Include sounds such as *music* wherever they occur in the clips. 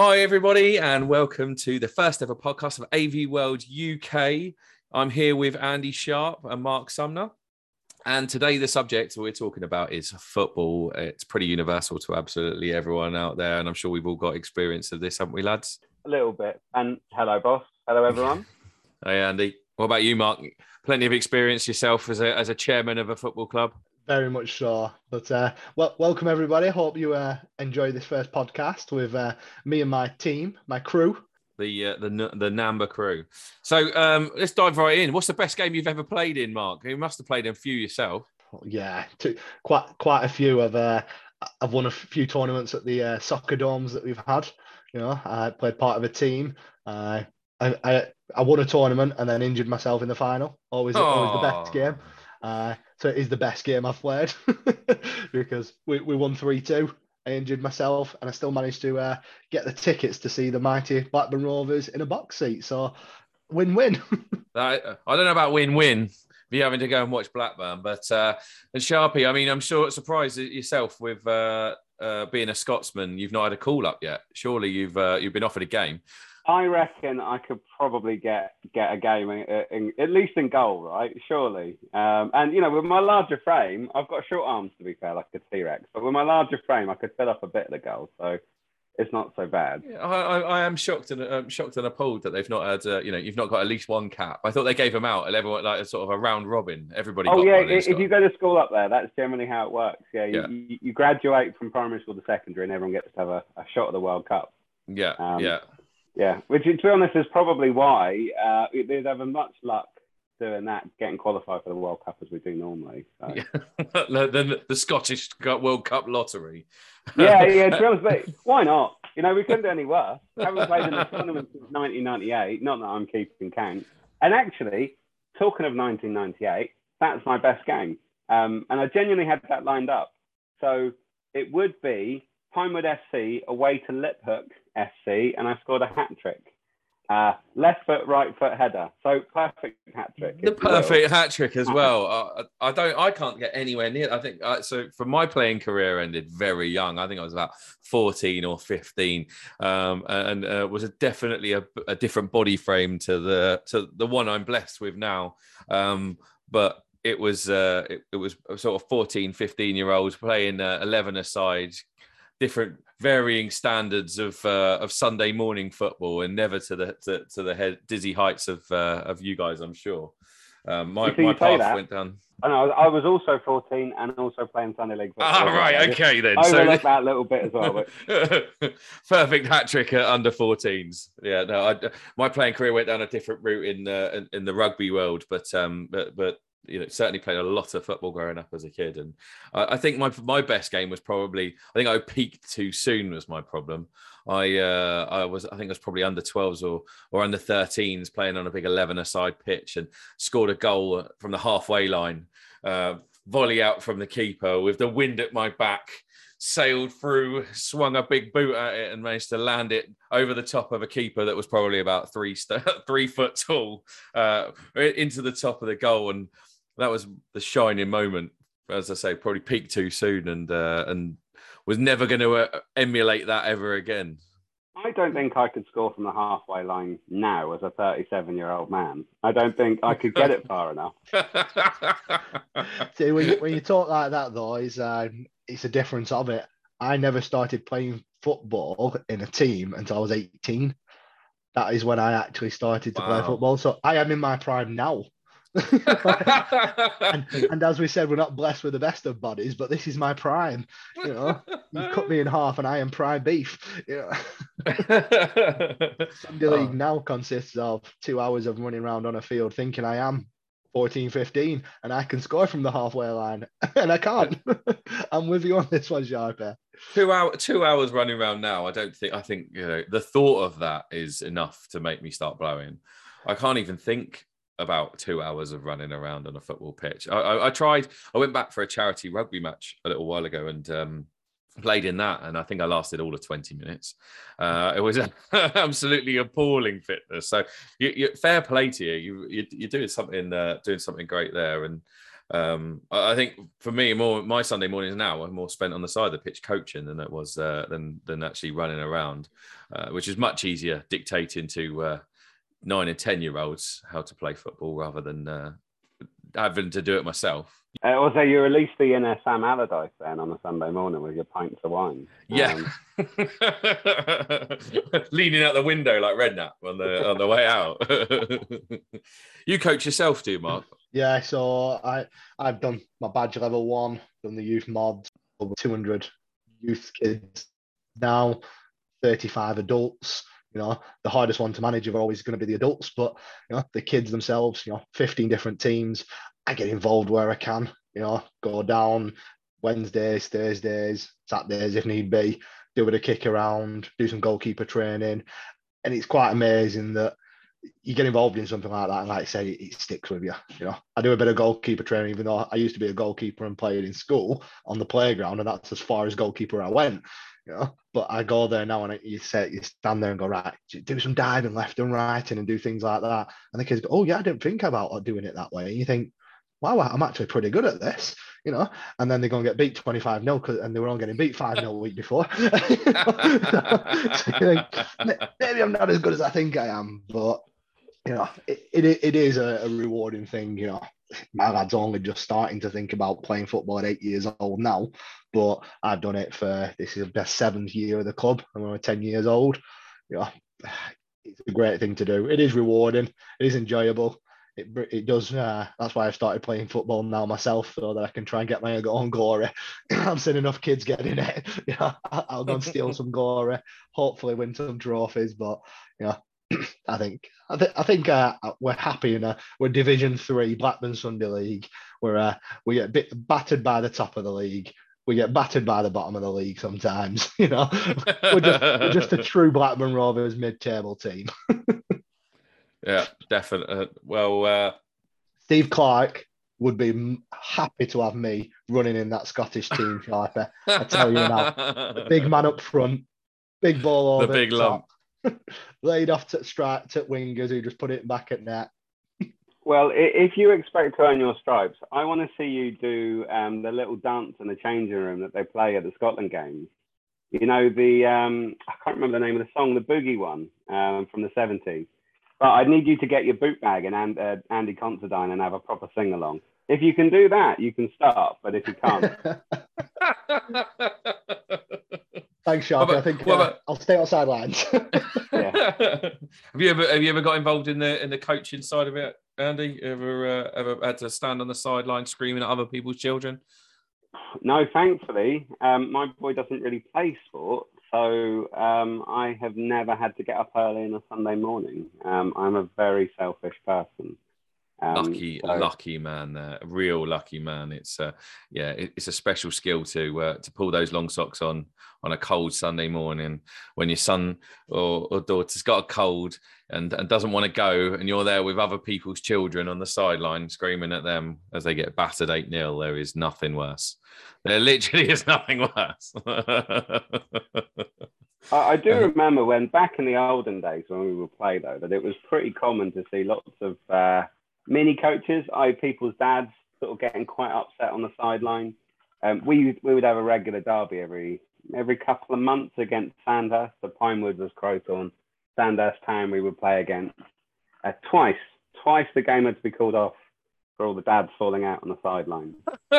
Hi, everybody, and welcome to the first ever podcast of AV World UK. I'm here with Andy Sharp and Mark Sumner. And today, the subject we're talking about is football. It's pretty universal to absolutely everyone out there. And I'm sure we've all got experience of this, haven't we, lads? A little bit. And hello, boss. Hello, everyone. *laughs* hey, Andy. What about you, Mark? Plenty of experience yourself as a, as a chairman of a football club. Very much so. But uh, well, welcome everybody. Hope you uh, enjoy this first podcast with uh, me and my team, my crew. The uh, the the Namba crew. So um, let's dive right in. What's the best game you've ever played in, Mark? You must have played a few yourself. Yeah, two, quite quite a few. I've uh, I've won a few tournaments at the uh, soccer domes that we've had. You know, I played part of a team. Uh, I, I I won a tournament and then injured myself in the final. Always always the best game. So it is the best game I've played *laughs* because we, we won 3 2. I injured myself and I still managed to uh, get the tickets to see the mighty Blackburn Rovers in a box seat. So win win. *laughs* I, I don't know about win win you having to go and watch Blackburn, but uh, and Sharpie, I mean, I'm sure surprised yourself with uh, uh, being a Scotsman, you've not had a call up yet. Surely you've uh, you've been offered a game. I reckon I could probably get get a game in, in, at least in goal, right? Surely. Um, and you know, with my larger frame, I've got short arms to be fair, like a T Rex. But with my larger frame, I could fill up a bit of the goal, so it's not so bad. Yeah, I, I, I, am shocked and um, shocked and appalled that they've not had, uh, you know, you've not got at least one cap. I thought they gave them out, everyone like a sort of a round robin. Everybody. Oh yeah, if you go to school up there, that's generally how it works. Yeah, you, yeah. you, you graduate from primary school to secondary, and everyone gets to have a, a shot at the World Cup. Yeah, um, yeah. Yeah, which to be honest is probably why uh, they'd have as much luck doing that, getting qualified for the World Cup as we do normally. So. Yeah. *laughs* then the Scottish World Cup lottery. yeah, yeah. To be *laughs* honest, but why not? You know, we couldn't do any worse. I haven't played in the tournament since 1998. Not that I'm keeping count. And actually, talking of 1998, that's my best game. Um, and I genuinely had that lined up. So it would be Pinewood SC away to Liphook SC, and I scored a hat trick. Uh, left foot, right foot header. So perfect hat trick. The perfect hat trick as well. I, I, don't. I can't get anywhere near. I think uh, so. For my playing career ended very young. I think I was about fourteen or fifteen, um, and uh, was a, definitely a, a, different body frame to the to the one I'm blessed with now. Um, but it was uh, it, it, was sort of 14, 15 year olds playing uh, 11 aside, different varying standards of uh, of Sunday morning football, and never to the to, to the head, dizzy heights of uh, of you guys. I'm sure. Um, my my path that, went down. I know. I was also 14 and also playing Sunday league football. Ah, right. Okay, then. So that little bit as well. *laughs* Perfect hat trick at under 14s. Yeah. No, I, my playing career went down a different route in, uh, in, in the rugby world, but um, but but you know certainly played a lot of football growing up as a kid and I, I, think my my best game was probably I think I peaked too soon was my problem I uh, I was I think I was probably under 12s or or under 13s playing on a big 11 a side pitch and scored a goal from the halfway line uh, volley out from the keeper with the wind at my back sailed through, swung a big boot at it, and managed to land it over the top of a keeper that was probably about three st- *laughs* three foot tall uh, into the top of the goal. And that was the shining moment. As I say, probably peaked too soon, and uh, and was never going to uh, emulate that ever again. I don't think I could score from the halfway line now as a 37 year old man. I don't think I could get it far enough. *laughs* See, when you, when you talk like that, though, it's, uh, it's a difference of it. I never started playing football in a team until I was 18. That is when I actually started to wow. play football. So I am in my prime now. *laughs* and, and, as we said, we're not blessed with the best of bodies, but this is my prime. You know, you cut me in half, and I am prime beef. You know? *laughs* Sunday oh. league now consists of two hours of running around on a field, thinking I am 14, 15, and I can score from the halfway line, *laughs* and I can't. I'm with you on this one, Sharper. Two hour, two hours running around now. I don't think. I think you know the thought of that is enough to make me start blowing. I can't even think about two hours of running around on a football pitch. I, I, I, tried. I went back for a charity rugby match a little while ago and um, played in that, and I think I lasted all of twenty minutes. Uh, it was *laughs* absolutely appalling fitness. So, you, you, fair play to you. You, you are doing something uh, doing something great there, and um, I think for me, more my Sunday mornings now are more spent on the side of the pitch coaching than it was uh, than than actually running around, uh, which is much easier dictating to uh, nine and ten year olds how to play football rather than uh, having to do it myself. Uh, also, you released the inner Sam Allardyce then on a Sunday morning with your pints of wine. Yeah, Um, *laughs* leaning out the window like Redknapp on the on the way out. *laughs* you coach yourself, do you, Mark? Yeah, so I I've done my badge level one, done the youth mods, over 200 youth kids now, 35 adults. You know, the hardest one to manage are always going to be the adults, but you know, the kids themselves. You know, 15 different teams. I get involved where I can. You know, go down Wednesdays, Thursdays, Saturdays if need be. Do a bit of kick around, do some goalkeeper training, and it's quite amazing that you get involved in something like that, and like I say, it, it sticks with you. You know, I do a bit of goalkeeper training, even though I used to be a goalkeeper and played in school on the playground, and that's as far as goalkeeper I went. You know, but I go there now, and you say you stand there and go right, do some diving left and right, and do things like that. And the kids go, "Oh yeah, I didn't think about uh, doing it that way." And you think, "Wow, I'm actually pretty good at this." You know, and then they're going to get beat 25 0 and they were all getting beat 5 0 a week before. *laughs* *laughs* so think, maybe I'm not as good as I think I am, but you know, it, it, it is a, a rewarding thing. You know, my lad's only just starting to think about playing football at eight years old now, but I've done it for this is the seventh year of the club, and we're 10 years old. You know, it's a great thing to do. It is rewarding, it is enjoyable. It, it does. Uh, that's why I've started playing football now myself, so that I can try and get my own glory. *laughs* I've seen enough kids getting it. *laughs* You know, I'll go and steal some glory. Hopefully, win some trophies. But you *clears throat* know, I think I, th- I think uh, we're happy in a we're Division Three Blackburn Sunday League. Where uh, we get a bit battered by the top of the league. We get battered by the bottom of the league sometimes. *laughs* You know, we're just, we're just a *laughs* true Blackburn Rovers mid-table team. *laughs* yeah, definitely. Well, uh, Steve Clarke would be happy to have me running in that Scottish team, Sharper. I tell you now, the big man up front, big ball over The big top, laid off to strike to wingers who just put it back at net. Well, if you expect to earn your stripes, I want to see you do um, the little dance in the changing room that they play at the Scotland games. You know the um, I can't remember the name of the song, the boogie one um, from the seventies. But I need you to get your boot bag and, and uh, Andy Considine and have a proper sing along. If you can do that, you can start. But if you can't, *laughs* Thanks, Sharpie. What about- I think uh, I'll stay on sidelines. yeah. *laughs* have you ever have you ever got involved in the in the coaching side of it, Andy? Ever uh, ever had to stand on the sideline screaming at other people's children? No, thankfully, um, my boy doesn't really play sport, so um, I have never had to get up early on a Sunday morning. Um, I'm a very selfish person. Um, lucky, so- lucky man, uh, real lucky man. It's uh, yeah, it, it's a special skill to uh, to pull those long socks on on a cold Sunday morning when your son or, or daughter's got a cold and, and doesn't want to go, and you're there with other people's children on the sideline screaming at them as they get battered eight 0 There is nothing worse. There literally is nothing worse. *laughs* I, I do Uh-huh. remember when back in the olden days when we would play though that it was pretty common to see lots of uh, mini coaches, i people's dads, sort of getting quite upset on the sideline. Um, we we would have a regular derby every every couple of months against Sandhurst. The Pinewood was Crowthorne. Sandhurst Town we would play against. Uh, twice, twice the game had to be called off for all the dads falling out on the sideline. *laughs*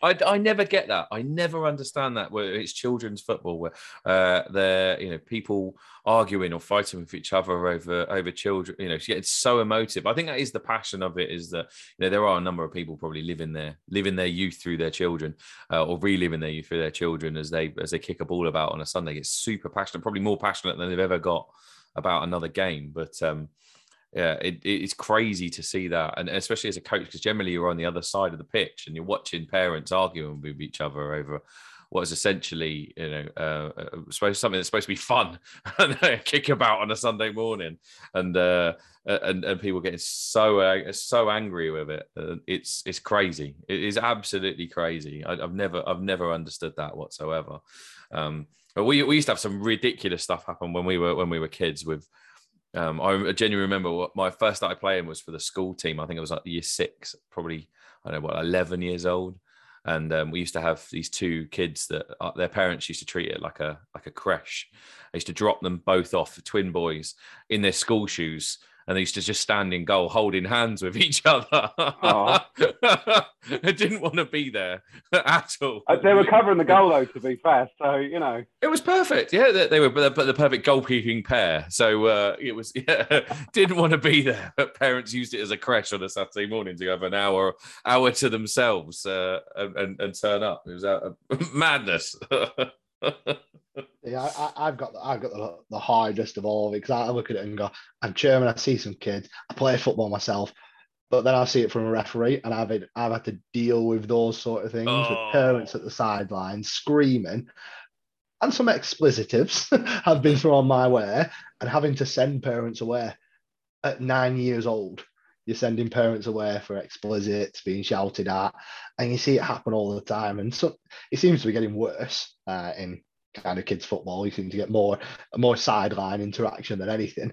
I, I never get that. I never understand that. Where it's children's football, where uh, they're you know people arguing or fighting with each other over over children. You know, it's so emotive. I think that is the passion of it. Is that you know there are a number of people probably living their living their youth through their children, uh, or reliving their youth through their children as they as they kick a ball about on a Sunday. It's super passionate, probably more passionate than they've ever got about another game. But um, yeah, it, it's crazy to see that, and especially as a coach, because generally you're on the other side of the pitch and you're watching parents arguing with each other over what is essentially, you know, uh, uh, supposed something that's supposed to be fun *laughs* and kick about on a Sunday morning, and uh, and and people getting so uh, so angry with it. Uh, it's it's crazy. It is absolutely crazy. I, I've never I've never understood that whatsoever. Um, but we we used to have some ridiculous stuff happen when we were when we were kids with Um, I genuinely remember what my first started playing was for the school team. I think it was like year six, probably I don't know what, eleven years old. And um, we used to have these two kids that uh, their parents used to treat it like a like a creche. I used to drop them both off, twin boys, in their school shoes, and they used to just stand in goal holding hands with *laughs* each other. *laughs* I didn't want to be there *laughs* at all. Uh, they were covering the goal though, to be fair. So you know, it was perfect. Yeah, they, they were the, the perfect goalkeeping pair. So uh, it was. Yeah, didn't want to be there, but parents used it as a creche on a Saturday morning to have an hour hour to themselves uh, and, and turn up. It was uh, madness. *laughs* Yeah, I, have got the, I've got the, the hardest of all of it because I look at it and go, I'm chairman. I see some kids. I play football myself, but then I see it from a referee, and I've had, I've had to deal with those sort of things oh. with parents at the sideline screaming, and some explicitives *laughs* have been thrown my way, and having to send parents away at nine years old. You're sending parents away for explicits being shouted at, and you see it happen all the time. And so it seems to be getting worse uh, in kind of kids football. You seem to get more more sideline interaction than anything.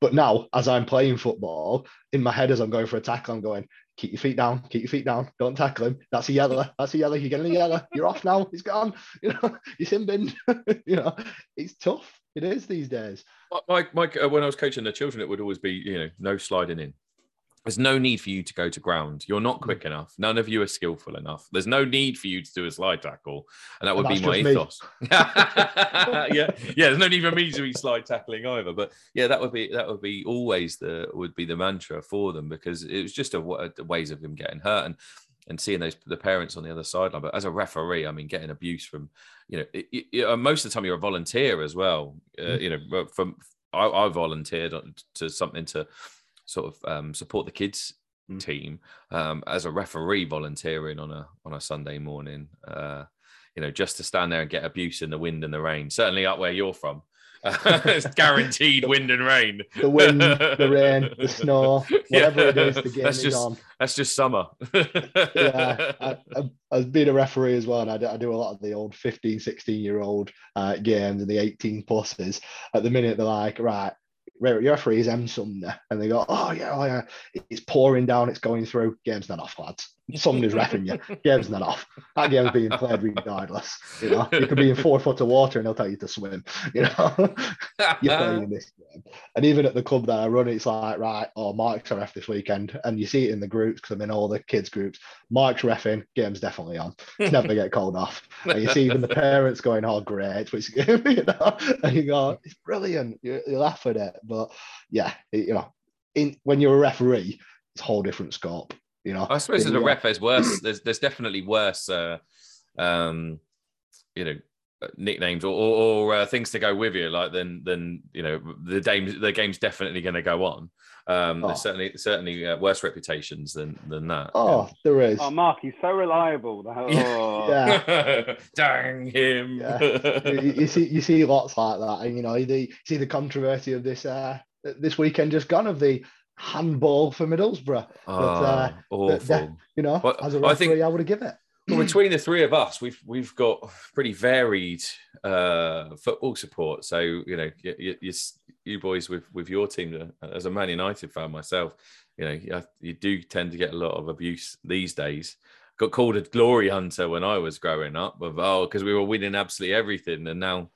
But now, as I'm playing football, in my head as I'm going for a tackle, I'm going, keep your feet down, keep your feet down, don't tackle him. That's a yellow. That's a yellow. You're getting a yellow. You're off now. He's gone. *laughs* You know, you're sin binned. *laughs* you know, it's tough. It is these days. Mike, Mike, uh, when I was coaching the children, it would always be, you know, no sliding in. There's no need for you to go to ground. You're not quick mm. enough. None of you are skillful enough. There's no need for you to do a slide tackle, and that would and be my ethos. *laughs* *laughs* yeah, yeah. There's no need for me to be slide tackling either. But yeah, that would be that would be always the would be the mantra for them because it was just a, a ways of them getting hurt and and seeing those the parents on the other sideline. But as a referee, I mean, getting abuse from you know it, it, uh, most of the time you're a volunteer as well. Uh, mm. you know, from I, I volunteered to something to sort of um, support the kids mm. team um, as a referee volunteering on a on a Sunday morning. Uh, you know, just to stand there and get abuse in the wind and the rain. Certainly up where you're from. *laughs* it's guaranteed *laughs* wind and rain. The wind, the *laughs* rain, the snow, whatever yeah. it is, the game that's is just, on. That's just summer. yeah, I, have been a referee as well, and I do, I do, a lot of the old 15, 16 year old uh, games and the 18 pluses. At the minute, they're like, right, your referee is M Sumner, and they go, oh yeah, oh yeah, it's pouring down, it's going through. Game's not off, lads. Somebody's refing you. Game's not off. That game's being played regardless. You know, you could be in four foot of water and they'll tell you to swim. You know, *laughs* you're playing this game. And even at the club that I run, it's like, right, oh, Mark's a ref this weekend, and you see it in the groups because I'm in all the kids groups. Mark's refing, game's definitely on. It's never get called off. And you see even the parents going, oh, great, which *laughs* you know, and you go, it's brilliant. You, you laugh at it, but yeah, it, you know, in when you're a referee, it's a whole different scope. You know, I suppose as a ref, there's worse. There's there's definitely worse. Uh, um, you know, nicknames or, or, or uh, things to go with you, like then then you know the game the game's definitely going to go on. Um, oh. There's certainly certainly uh, worse reputations than than that. Oh, yeah. there is. Oh, Mark, he's so reliable. Oh. yeah, *laughs* dang him. Yeah. you, you, see you see lots like that, and you know you see the controversy of this uh, this weekend just gone of the handball for Middlesbrough. Oh, but, uh, awful. That, you know, well, as a referee, I, think, I would have given it. Well, between the three of us, we've we've got pretty varied uh, football support. So you know, you, you, you, boys with with your team, uh, as a Man United fan myself, you know, you, you do tend to get a lot of abuse these days. Got called a glory hunter when I was growing up, of oh, because we were winning absolutely everything, and now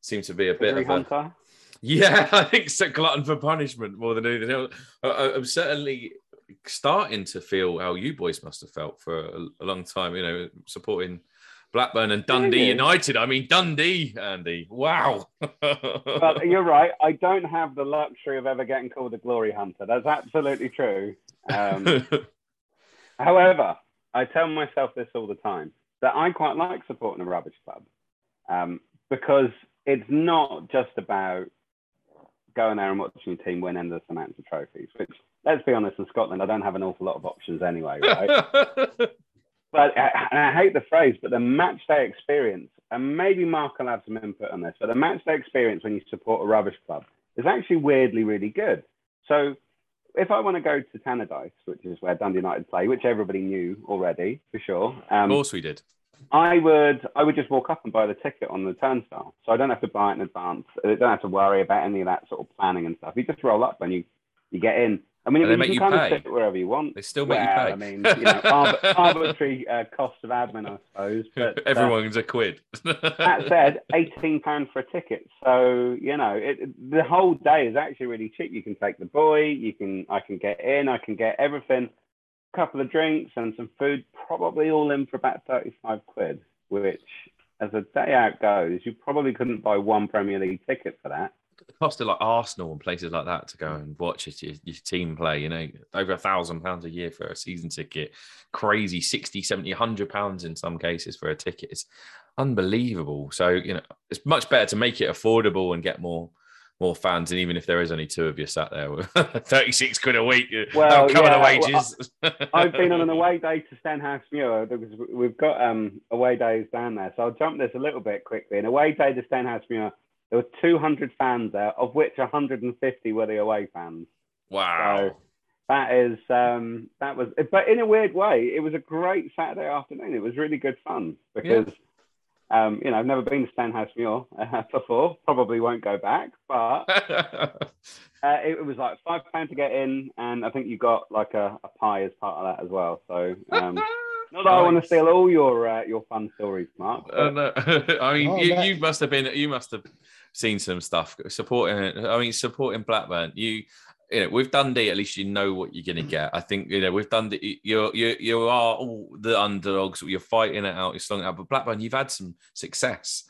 seems to be a bit glory of a hunter. Yeah, *laughs* I think it's a glutton for punishment more than anything else. I, am certainly starting to feel how you boys must have felt for a, a long time. You know, supporting Blackburn and Dundee United. I mean, Dundee, Andy. Wow. *laughs* but you're right. I don't have the luxury of ever getting called a glory hunter. That's absolutely true. Um, *laughs* however, I tell myself this all the time that I quite like supporting a rubbish club um, because it's not just about going there and watching your team win endless amounts of trophies, which, let's be honest, in Scotland, I don't have an awful lot of options anyway, right? *laughs* but and I hate the phrase, but the match day experience, and maybe Mark will have some input on this, but the match day experience when you support a rubbish club is actually weirdly really good. So if I want to go to Tannadice, which is where Dundee United play, which everybody knew already for sure. Um, of course we did. I would I would just walk up and buy the ticket on the turnstile, so I don't have to buy it in advance. I don't have to worry about any of that sort of planning and stuff. You just roll up and you you get in. I mean, And they you make can you kind pay. of sit wherever you want. They still make well, you pay. I mean, you know, *laughs* arbitrary uh, cost of admin, I suppose. But uh, Everyone's a quid. *laughs* that said, eighteen pounds for a ticket. So you know, it, the whole day is actually really cheap. You can take the boy. You can I can get in. I can get everything. Couple of drinks and some food, probably all in for about thirty-five quid. Which, as a day out goes, you probably couldn't buy one Premier League ticket for that. the cost of like Arsenal and places like that to go and watch your, your team play, you know, over a thousand pounds a year for a season ticket, crazy 60, 70, 100 pounds in some cases for a ticket. It's unbelievable. So, you know, it's much better to make it affordable and get more more fans. And even if there is only two of you sat there, *laughs* 36 quid a week, Well, cover yeah, the well, wages. I've been on an *laughs* away day to Stenhousemuir because we've got um, away days down there. So I'll jump this a little bit quickly. An away day to Stenhousemuir, there were 200 fans there, of which 150 were the away fans. wow. So that is um, that was, but in a weird way, it was a great Saturday afternoon. It was really good fun because. Um, you know, I've never been to Stenhousemuir uh, *laughs* before. Probably won't go back, but *laughs* uh, it, it was like five pound to get in, and I think you got like a, a pie as part of that as well. So, um, *laughs* not that I want to steal all your uh, your fun stories, Mark. but- Uh, no. I mean, Oh, you, that- you must have been, you must have seen some stuff supporting. I mean, supporting Blackburn. You, you know, with Dundee, at least you know what you're going to get. I think you know with Dundee, you're you you are all the underdogs. You're fighting it out. You're slung out. But Blackburn, you've had some success,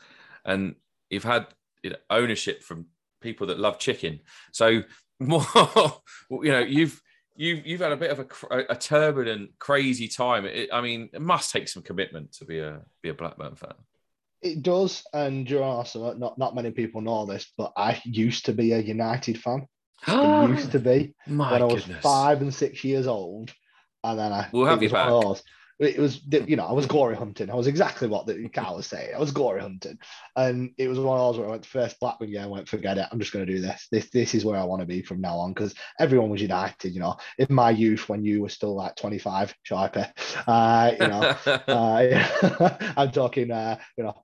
and you've had you know, ownership from people that love chicken. So *laughs* more, you know, you've. You've, you've had a bit of a, a turbulent, crazy time. It, I mean, it must take some commitment to be a be a Blackburn fan. It does, and you're also not not many people know this, but I used to be a United fan. I used to be My when I was goodness. five and six years old, and then I We'll have you was back. those- It was, you know, I was glory hunting. I was exactly what the cow was saying. I was glory hunting, and it was one of those where I went to first Blackburn game. I went, forget it. I'm just going to do this. This, this is where I want to be from now on because everyone was United. You know, in my youth when you were still like 25, sharpie, uh, you know, *laughs* uh, *laughs* I'm talking, uh, you know,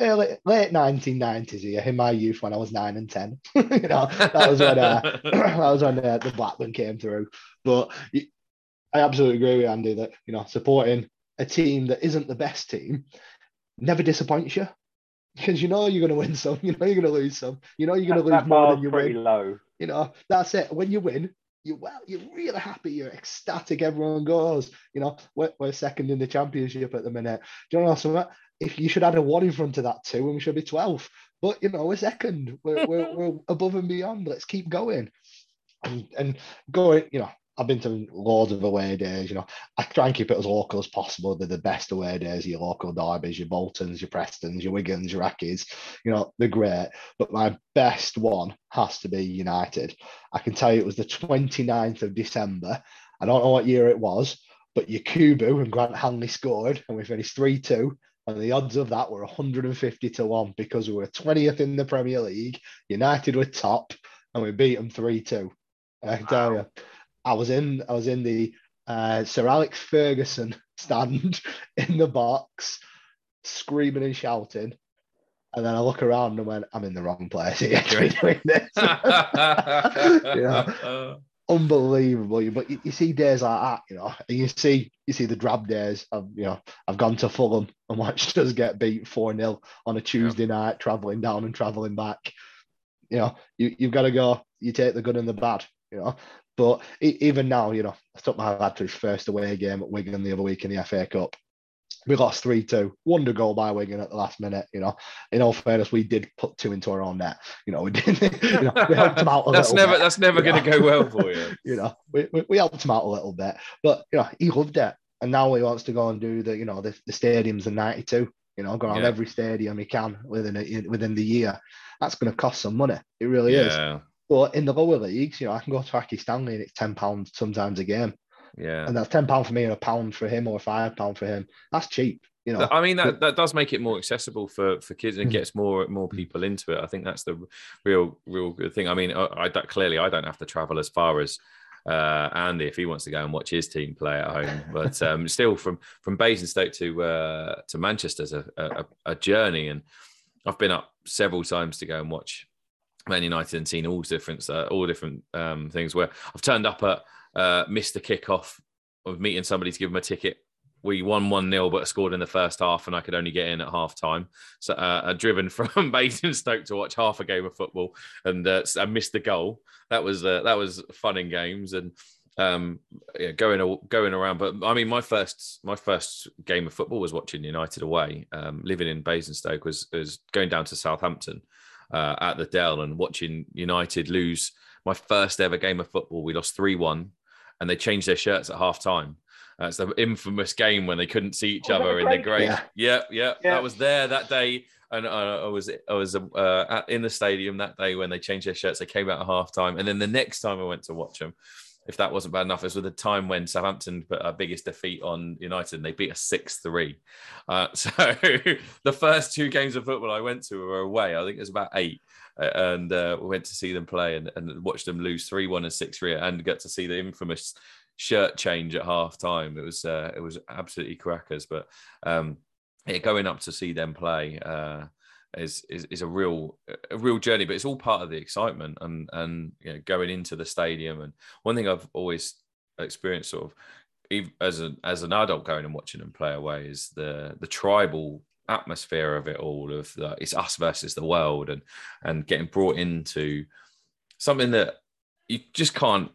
early late 1990s here in my youth when I was nine and ten. *laughs* you know, that was when uh, *laughs* *clears throat* that was when uh, the Blackburn came through. But I absolutely agree with Andy that you know supporting a team that isn't the best team never disappoints you because you know you're going to win some, you know you're going to lose some, you know you're going to lose more than you pretty win. low. You know that's it. When you win, you well, you're really happy, you're ecstatic. Everyone goes. You know we're, we're second in the championship at the minute. Do you know something? If you should add a one in front of that too, and we should be 12. But you know we're second. We're, we're, *laughs* we're above and beyond. Let's keep going. And and going. You know I've been to loads of away days. You know I try and keep it as local as possible. They're the best away days. Your local derbies, your Boltons, your Prestons, your Wigans, your Ackies. You know they're great. But my best one has to be United. I can tell you it was the 29th of December. I don't know what year it was, but Yakubu and Grant Hanley scored, and we finished 3 2. And the odds of that were 150 to 1 because we were 20th in the Premier League. United were top, and we beat them 3 2. I can tell you, I was in, I was in the uh, Sir Alex Ferguson *laughs* stand *laughs* in the box, screaming and shouting. And then I look around and went, I'm in the wrong place here *laughs* doing this. Yeah. unbelievable. But you, you see days like that, you know, and you see you see the drab days of you know, I've gone to Fulham and watched us get beat 4-0 on a Tuesday night, traveling down and traveling back. You know, you, you've got to go, you take the good and the bad, you know. But even now, you know, I took my lad to his first away game at Wigan the other week in the FA Cup. We lost 3 2. Wonder goal by Wigan at the last minute. You know, in all fairness, we did put two into our own net. You know, we did. *laughs* You know, we helped them out a *laughs* that's little never bit that's never going to go well for you. *laughs* you know, we, we, we helped him out a little bit, but you know, he loved it. And now he wants to go and do the, you know, the, the stadiums in 92, you know, go around Yeah. every stadium he can within a, within the year. That's going to cost some money. It really is. But in the lower leagues, you know, I can go to Aki Stanley and it's £10 sometimes a game. yeah. And that's £10 for me and a pound for him or £5 for him. That's cheap, you know. I mean that, that does make it more accessible for, for kids and Mm. gets more more people into it. I think that's the real real good thing. I mean, I, I clearly I don't have to travel as far as uh, Andy if he wants to go and watch his team play at home. *laughs* But um, still, from from Basingstoke to uh, to Manchester's a, a, a journey, and I've been up several times to go and watch Man United and seen all different uh, all different um, things. Where I've turned up at uh, missed the kickoff of meeting somebody to give them a ticket we won 1 0, but scored in the first half, and I could only get in at half time. So uh, I driven *laughs* from Basingstoke to watch half a game of football and uh, I missed the goal. That was uh, that was fun in games and um, yeah, going going around. But I mean, my first my first game of football was watching United away. Um, living in Basingstoke was was going down to Southampton uh, at the Dell and watching United lose my first ever game of football. We lost three one, and they changed their shirts at half time that's the infamous game when they couldn't see each oh, other in the grave. Yeah. Yeah, yeah, yeah, That was there that day, and uh, I was I was uh, at, in the stadium that day when they changed their shirts. They came out at half time, and then the next time I went to watch them, if that wasn't bad enough, it was with the time when Southampton put our biggest defeat on United, and they beat us six three. Uh, *laughs* so the first two games of football I went to were away. I think it was about eight. Uh, and uh, we went to see them play and, and watched them lose 3 1 and 6 3 and get to see the infamous shirt change at half time. It was uh, it was absolutely crackers. But um, yeah, going up to see them play uh, is, is is a real a real journey. But it's all part of the excitement and and you know, going into the stadium. And one thing I've always experienced, sort of, as an as an adult going and watching them play away, is the the tribal atmosphere of it all of the, it's us versus the world and and getting brought into something that you just can't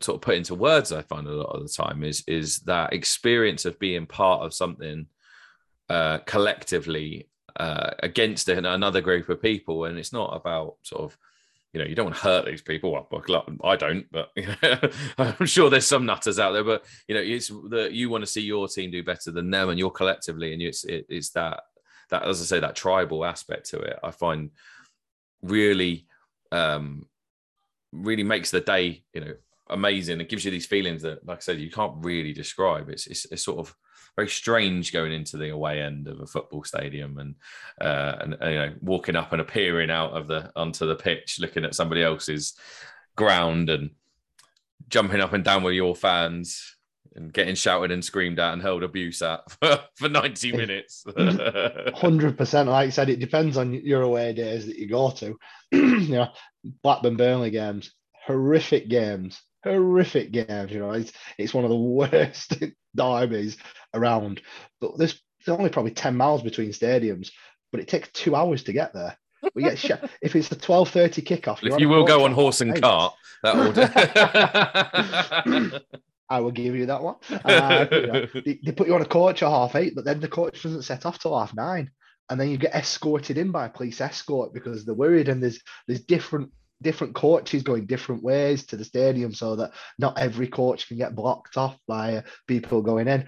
sort of put into words i find a lot of the time is is that experience of being part of something uh, collectively uh, against another group of people and it's not about sort of you know you don't want to hurt these people well, i don't but *laughs* i'm sure there's some nutters out there but you know it's that you want to see your team do better than them and you're collectively and it's it, it's that that as i say that tribal aspect to it i find really um really makes the day you know amazing. It gives you these feelings that, like I said, you can't really describe. It's it's, it's sort of very strange going into the away end of a football stadium and, uh, and, and you know walking up and appearing out of the onto the pitch, looking at somebody else's ground and jumping up and down with your fans and getting shouted and screamed at and held abuse at *laughs* for, for 90 minutes. *laughs* 100%. Like I said, it depends on your away days that you go to. *clears throat* you know, Blackburn Burnley games, horrific games horrific games. You know, it's it's one of the *laughs* worst derbies around. But there's, there's only probably ten miles between stadiums, but it takes two hours to get there. We get sh- *laughs* if it's a twelve thirty kickoff. If you will go on horse and cart, that will. *laughs* I will give you that one. Uh, you know, they, they, put you on a coach at half eight, but then the coach doesn't set off till half nine, and then you get escorted in by a police escort because they're worried, and there's there's different different coaches going different ways to the stadium so that not every coach can get blocked off by people going in.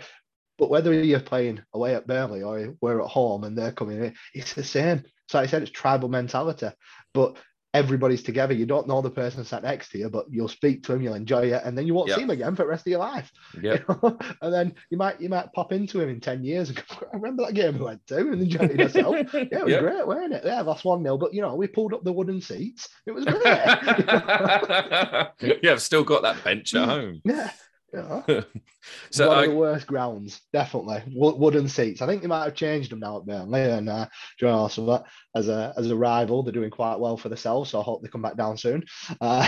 But whether you're playing away at Burnley or we're at home and they're coming in, it's the same. So I said it's tribal mentality. But everybody's together. You don't know the person sat next to you, but you'll speak to him, you'll enjoy it, and then you won't yep. see him again for the rest of your life. *laughs* Yeah. You know? And then you might you might pop into him in 10 years and go, I remember that game we went to and enjoyed yourself. *laughs* yeah, it was yep. great, weren't it? Yeah, lost one nil, but you know, we pulled up the wooden seats. It was *laughs* great. yeah, I've still got that bench at home. Yeah. Yeah. *laughs* so one I, of the worst grounds, definitely. wooden seats. I think they might have changed them now at Burnley and uh, John also as a as a rival, they're doing quite well for themselves. So I hope they come back down soon. *laughs* Uh,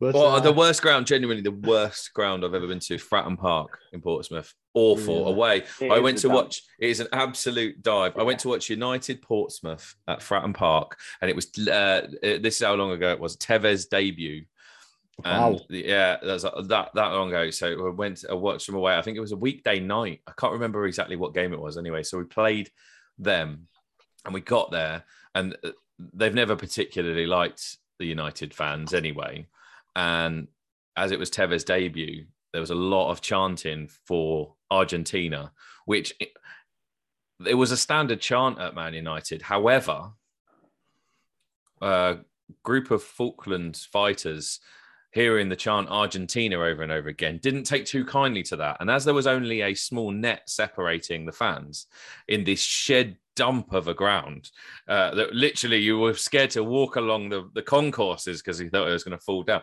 but, well, uh, the worst ground, genuinely the worst ground I've ever been to, Fratton Park in Portsmouth. Awful yeah. away. It I went to watch. It is an absolute dive. Yeah. I went to watch United Portsmouth at Fratton Park, and it was. Uh, this is how long ago it was. Tevez debut and wow. yeah, that's that that long ago. So I went, I watched them away. I think it was a weekday night. I can't remember exactly what game it was. Anyway, so we played them, and we got there, and uh, they've never particularly liked the United fans anyway. And as it was Tevez' debut, there was a lot of chanting for Argentina, which it, it was a standard chant at Man United. However, a group of Falklands fighters hearing the chant Argentina over and over again didn't take too kindly to that. And as there was only a small net separating the fans in this shed dump of a ground uh, that literally you were scared to walk along the, the concourses because you thought it was going to fall down.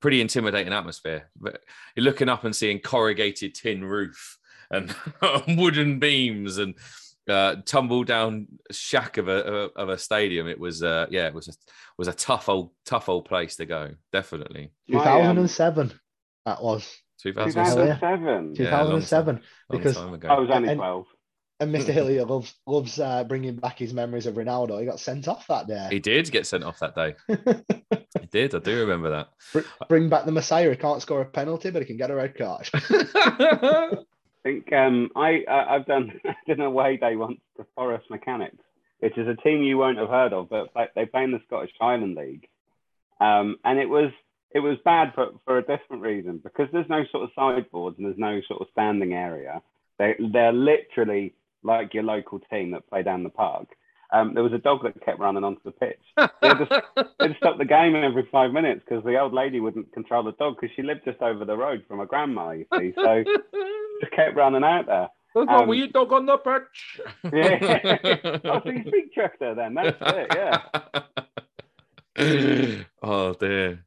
pretty intimidating atmosphere. But you're looking up and seeing corrugated tin roof and *laughs* wooden beams and uh, tumble down shack of a of a stadium. It was uh, yeah, it was a was a tough old tough old place to go. Definitely. Two thousand and seven. That was 2007. 2007. because I was only and, 12. And Mr. *laughs* Hillier loves loves uh, bringing back his memories of Ronaldo. He got sent off that day. He did get sent off that day. *laughs* he did. I do remember that. Bring back the Messiah. He can't score a penalty, but he can get a red card. *laughs* I think um, I, I have done *laughs* I did an away day once to Forres Mechanics, which is a team you won't have heard of, but they play in the Scottish Highland League, um, and it was it was bad for, for a different reason because there's no sort of sideboards and there's no sort of standing area. They they're literally like your local team that play down the park. Um, there was a dog that kept running onto the pitch. They had to, *laughs* they had to stop the game every five minutes because the old lady wouldn't control the dog because she lived just over the road from her grandma, you see. So *laughs* just kept running out there. There's um, a wee dog on the pitch. *laughs* yeah. oh, so you speak Chester then? That's it, yeah. oh dear.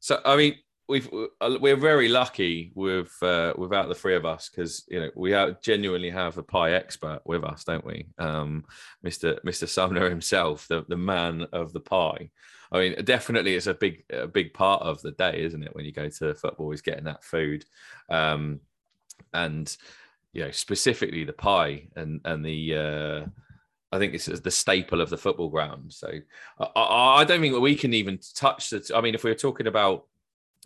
So I mean, we've uh, we're very lucky with uh, without the three of us because you know we have, genuinely have a pie expert with us, don't we? Um, Mr. Mr. Sumner *laughs* himself, the the man of the pie. I mean, definitely, it's a big a big part of the day, isn't it? When you go to football, is getting that food, um, and you know specifically the pie and and the. Uh, I think it's the staple of the football ground. So I, I don't think we can even touch the. I mean, if we were talking about,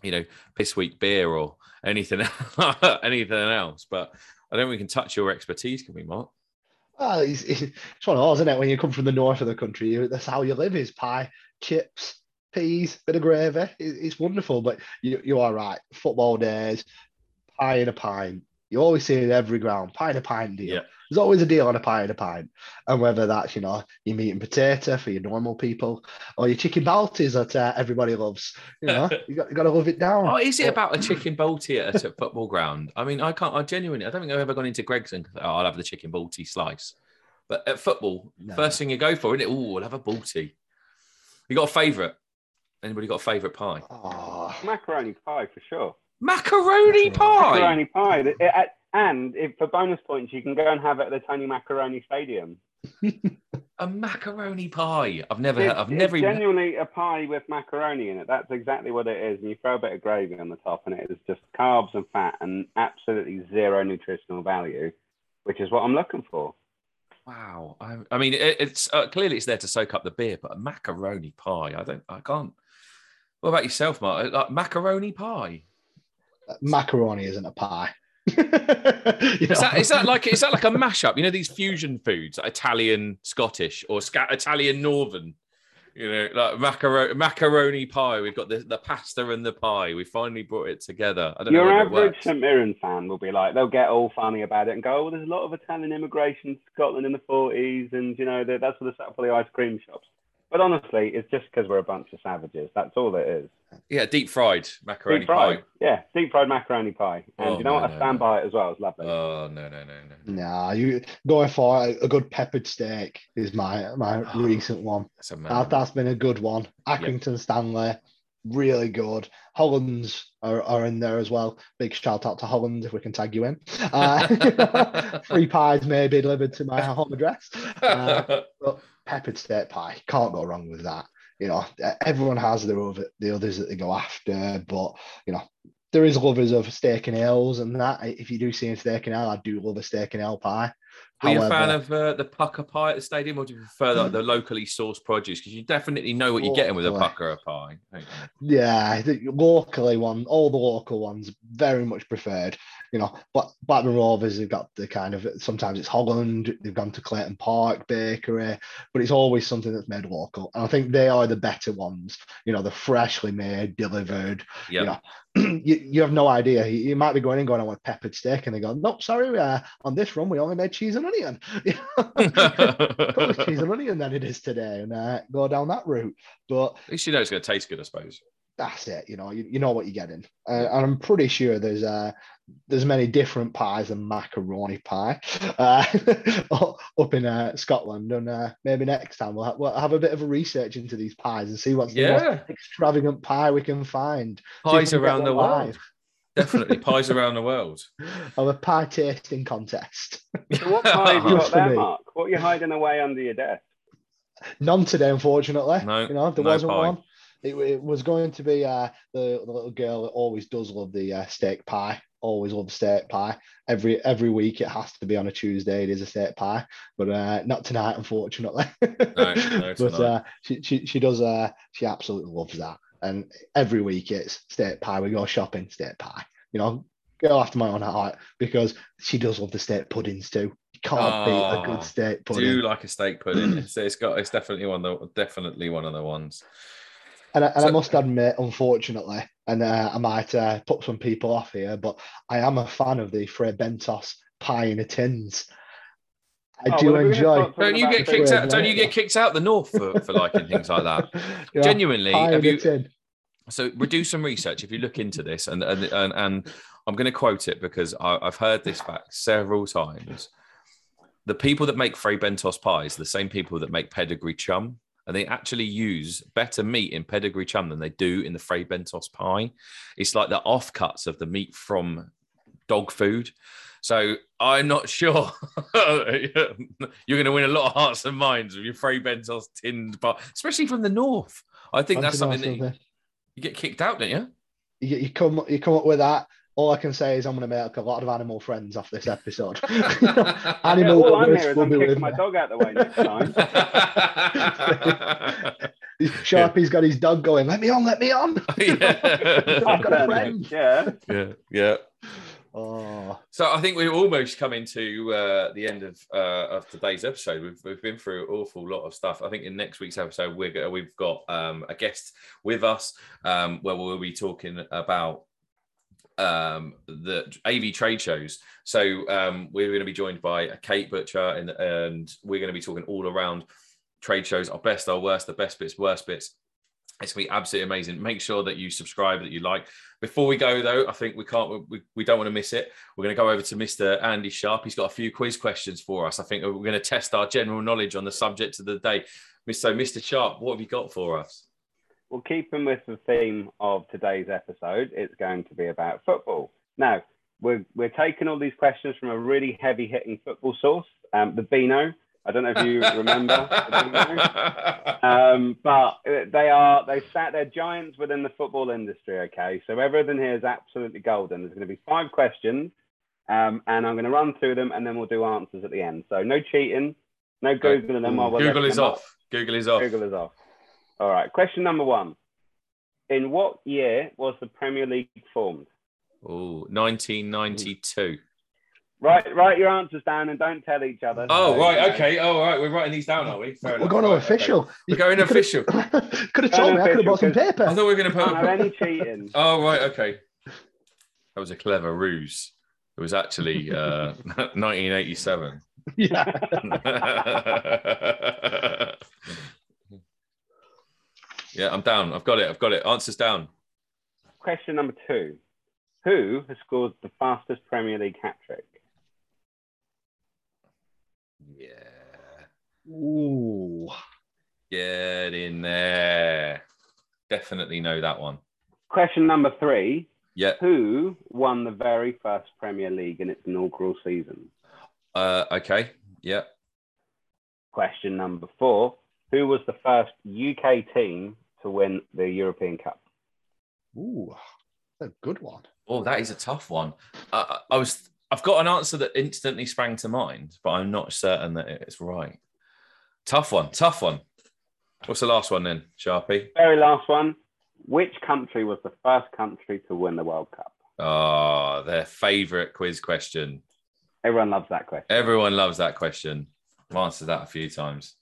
you know, piss week beer or anything, *laughs* anything else, but I don't think we can touch your expertise, can we, Mark? Well, it's, it's one of those, isn't it? When you come from the north of the country, that's how you live: is pie, chips, peas, bit of gravy. It's wonderful, but you, you are right. Football days, pie in a pint. You always see it every ground, pie in a pint deal. Yeah. There's always a deal on a pie and a pint. And whether that's, you know, your meat and potato for your normal people or your chicken balties that uh, everybody loves, you know, *laughs* you got, you got to love it down. Oh, is it about a chicken balti at a football ground? I mean, I can't, I genuinely, I don't think I've ever gone into Greggs and, oh, I'll have the chicken balti slice. But at football, no. first thing you go for, isn't it? Oh, I'll have a balti. You got a favourite? Anybody got a favourite pie? Oh. Macaroni pie for sure. Macaroni pie. Macaroni pie. It, it, and if, for bonus points, you can go and have it at the Tony Macaroni Stadium. a macaroni pie. I've never. It's, I've never genuinely a pie with macaroni in it. That's exactly what it is. And you throw a bit of gravy on the top, and it is just carbs and fat and absolutely zero nutritional value, which is what I'm looking for. Wow. I, I mean, it, it's uh, clearly it's there to soak up the beer, but a macaroni pie. I don't. I can't. What about yourself, Mark? Like macaroni pie. Macaroni isn't a pie. *laughs* is, that, is that like is that like a *laughs* mashup? You know these fusion foods, like Italian, Scottish, or Italian Northern. You know, like macaroni, macaroni pie. We've got the, the pasta and the pie. We finally brought it together. I don't Your know average St Mirren fan will be like, they'll get all funny about it and go, "Oh, there's a lot of Italian immigration to Scotland in the '40s, and you know that's where they set up all the ice cream shops." But honestly, it's just because we're a bunch of savages. That's all it is. Yeah, deep fried macaroni deep fried. pie. Yeah, deep fried macaroni pie. And oh, you know no, what? I stand no. by it as well. It's lovely. Oh no no no no. Nah, you going for a good peppered steak is my my oh, recent one. That's, that, has been a good one. Accrington yep. Stanley, really good. Hollands are, are in there as well. Big shout out to Holland if we can tag you in. Uh, *laughs* free pies may be delivered to my home address. Uh, *laughs* but peppered steak pie. Can't go wrong with that. You know, everyone has their other the others that they go after, but you know, there is lovers of steak and ales and that. If you do see a steak and ale, I do love a steak and ale pie. Are you a fan of uh, the Pukka pie at the stadium, or do you prefer like, the locally sourced produce? Because you definitely know what you're getting with a Pukka pie. Yeah, the locally one, all the local ones, very much preferred. You know, but Blackburn Rovers have got the kind of sometimes it's Holland. They've gone to Clayton Park Bakery, but it's always something that's made local. And I think they are the better ones. You know, the freshly made, delivered. Yep. You know, *clears throat* you, you have no idea. You, you, might be going in going, I want peppered steak. And they go, nope, sorry, uh, on this run, we only made cheese and onion. *laughs* *laughs* cheese and onion than it is today. And uh, go down that route. But at least you know it's going to taste good, I suppose. That's it. You know, you, you know what you're getting, uh, and I'm pretty sure there's uh there's many different pies than macaroni pie uh, *laughs* up in uh, Scotland, and uh, maybe next time we'll, ha- we'll have a bit of a research into these pies and see what's the most extravagant pie we can find. Pies can around the one world. live. Definitely *laughs* pies around the world. Have a pie tasting contest. *laughs* So what pie have you got there, me. Mark? What are you hiding away under your desk? None today, unfortunately. No, you know, there no wasn't pie. one. It, it was going to be uh, the, the little girl that always does love the uh, steak pie. Always love steak pie. Every every week it has to be on a Tuesday. It is a steak pie, but uh, not tonight, unfortunately. no *laughs* but uh, she, she she does. Uh, she absolutely loves that. And every week it's steak pie. We go shopping, steak pie. You know, go after my own heart because she does love the steak puddings too. You can't beat a Oh, good steak Do pudding. like a steak pudding. *clears throat* it's, it's got it's definitely one of the definitely one of the ones. And, I, and I must admit, unfortunately, and uh, I might uh, put some people off here, but I am a fan of the Fray Bentos pie in a tins. I Oh, do well, enjoy. Don't you get kicked out? Don't you get kicked out the north for, for liking things like that? *laughs* Yeah, Genuinely, pie have in a you? tin. So we do some research. If you look into this, and and and, and I'm going to quote it because I, I've heard this fact several times. The people that make Fray Bentos pies, the same people that make pedigree chum, and they actually use better meat in pedigree chum than they do in the Fray Bentos pie. It's like the offcuts of the meat from dog food. So I'm not *laughs* sure *laughs* you're going to win a lot of hearts and minds with your Fray Bentos tinned pie, especially from the north. I think that's something that you, you get kicked out, don't you? You, you come you come up with that. All I can say is I'm going to make a lot of animal friends off this episode. *laughs* *laughs* Yeah, animal all I'm here is will I'm be kicking with my me. dog out the way next time. *laughs* Sharpie's got his dog going. Let me on, let me on. yeah. I've got a friend. Yeah. yeah, yeah. Oh, So I think we're almost coming to uh, the end of uh, of today's episode. We've, we've been through an awful lot of stuff. I think in next week's episode we're we've got um, a guest with us um, where we'll be talking about um, the AV trade shows. So um, we're going to be joined by Kate Butcher and and we're going to be talking all around trade shows, our best, our worst, the best bits, worst bits. It's gonna be absolutely amazing. Make sure that you subscribe, that you like. Before we go though, I think we can't, we, we don't want to miss it. We're going to go over to Mr. Andy Sharp. He's got a few quiz questions for us. I think we're going to test our general knowledge on the subject of the day. So, Mr. Sharp, what have you got for us? Well, keeping with the theme of today's episode, it's going to be about football. Now, we're, we're taking all these questions from a really heavy hitting football source, um, the Beano. I don't know if you *laughs* remember. Um, but they are they sat they're giants within the football industry. Okay, so everything here is absolutely golden. There's going to be five questions, um, and I'm going to run through them, and then we'll do answers at the end. So no cheating, no googling them while we're Google is off. Google is off. Google is off. All right. Question number one: In what year was the Premier League formed? Oh, 1992. Write write your answers down and don't tell each other. Oh, So, right. Okay. Oh, right. We're writing these down, are we? Fair we're enough. going to Right, okay. official. *laughs* We're going official. Could have told me. I could have bought some paper. I thought we were going to Can't have put. any cheating. *laughs* Oh, right. Okay. That was a clever ruse. It was actually uh, *laughs* 1987. yeah. Yeah, I'm down. I've got it. I've got it. Answers down. Question number two: Who has scored the fastest Premier League hat trick? Yeah. Ooh. Get in there. Definitely know that one. Question number three: Yeah. Who won the very first Premier League in its inaugural season? Uh, okay. Yeah. Question number four: Who was the first UK team to win the European Cup? Ooh. A good one. Oh, that is a tough one. Uh, I was. I've got an answer that instantly sprang to mind, but I'm not certain that it's right. Tough one. Tough one. What's the last one then, Sharpie? Very last one: Which country was the first country to win the World Cup? Oh, their favourite quiz question. Everyone loves that question. Everyone loves that question. I've answered that a few times.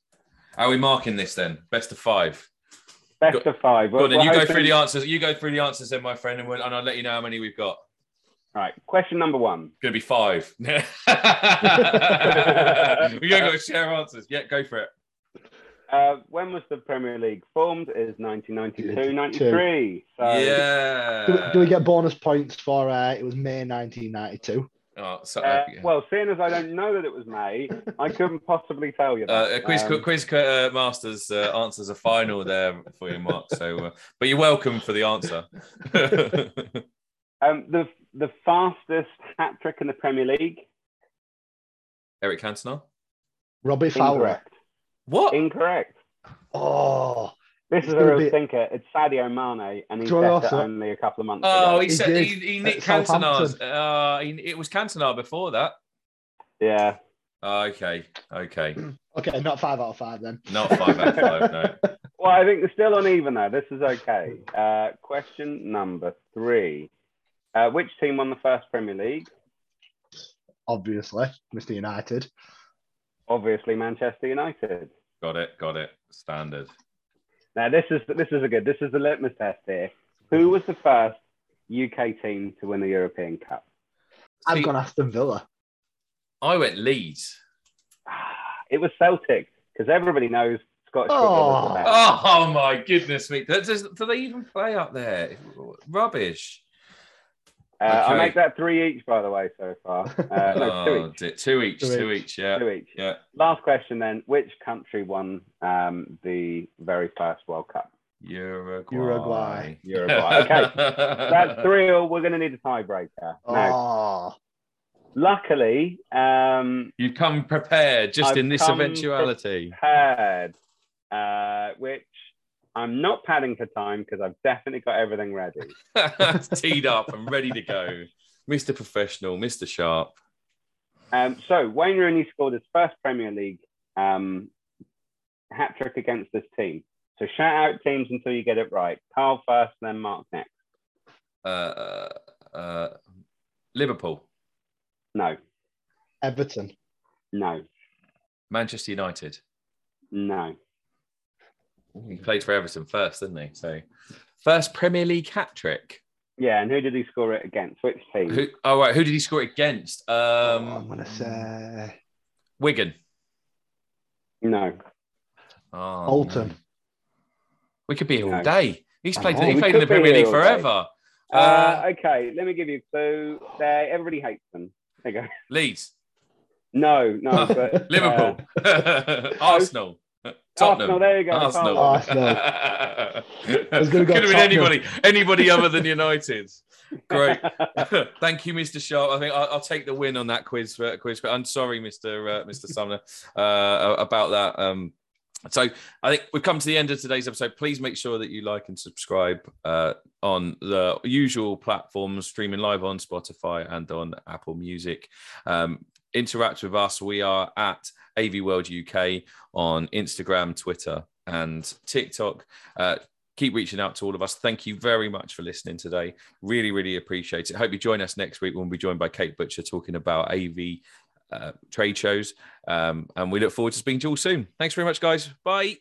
How are we marking this then? Best of five. Best Go- of five. Go on, then We're you go through the answers. You go through the answers then, my friend, and, we'll, and I'll let you know how many we've got. All right. Question number one. Going to be five. *laughs* *laughs* we don't got to share answers. Yeah, go for it. Uh, when was the Premier League formed? It is 1992, 93. So yeah. Do, we- do we get bonus points for uh, it was May 1992? Oh, so, Uh, yeah. well, seeing as I don't know that it was May, I couldn't possibly tell you Uh, that. a quiz, Um, quiz uh, masters uh, answers a final there for you, Mark. So, uh, but you're welcome for the answer. *laughs* um, the the fastest hat trick in the Premier League. Eric Cantona. Robbie Fowler. Incorrect. What? Incorrect. Oh, This is a real be- stinker. It's Sadio Mane, and he's Do you left only a couple of months Oh, ago. he He said he, he nicked Cantona's. Uh, he, it was Cantona before that. Yeah. Oh, okay, okay, *clears throat* okay, not five out of five then. not five out of five. No. *laughs* Well, I think they're still uneven though. This is okay. Uh, question number three. Uh, which team won the first Premier League? Obviously, Mr. United. Obviously, Manchester United. Got it, got it. Standard. Now, this is this is a good. This is the litmus test here. Who was the first UK team to win the European Cup? I've See, gone Aston Villa. I went Leeds. Ah, it was Celtic because everybody knows Scottish football. is the oh. best. Oh my goodness me! Does, do they even play up there? Rubbish. Uh, I make that three each, by the way, so far. *laughs* Uh, no, two Oh, each. dear. two each, Two two each. each. Yeah, Two each. yeah. Last question then. Which country won um, the very first World Cup? Uruguay. Uruguay. Uruguay. *laughs* Okay. That's three all. We're going to need a tiebreaker. Now, Oh, luckily, um, You come prepared just I've in this come eventuality. prepared, uh, which I'm not padding for time because I've definitely got everything ready. *laughs* Teed up and ready to go. Mr. Professional, Mr. Sharp. Um, so Wayne Rooney scored his first Premier League um, hat trick against this team. So shout out teams until you get it right. Carl first, then Mark next. Uh, uh, uh, Liverpool, No, Everton. no, Manchester United. no. He played for Everton first, didn't he? So, first Premier League hat trick. Yeah, and who did he score it against? Which team? Who? Oh, right. Who did he score it against? Um, oh, I'm gonna say Wigan. No. Oh, Bolton. no. We could be here all No. day. He's played. know. He played in the Premier League forever. Uh, Uh, okay, let me give you. So they everybody hates them. There you go. Leeds, No, no, *laughs* but uh, Liverpool, *laughs* Arsenal, Tottenham. Arsenal. There you go. Arsenal. Arsenal. Could was gonna go have been anybody, anybody other than United. *laughs* Great. *laughs* Thank you, Mr. Sharp. I think I'll, I'll take the win on that quiz. Uh, quiz. I'm sorry, Mr. Uh, Mr. *laughs* Sumner, uh, about that. Um, so I think we've come to the end of today's episode. Please make sure that you like and subscribe uh, on the usual platforms, streaming live on Spotify and on Apple Music. Um, interact with us. We are at AV World UK on Instagram, Twitter, and TikTok. Uh, keep reaching out to all of us. Thank you very much for listening today. Really, really appreciate it. Hope you join us next week when we'll be joined by Kate Butcher talking about AV uh, trade shows. Um, and we look forward to speaking to you all soon. Thanks very much, guys. Bye.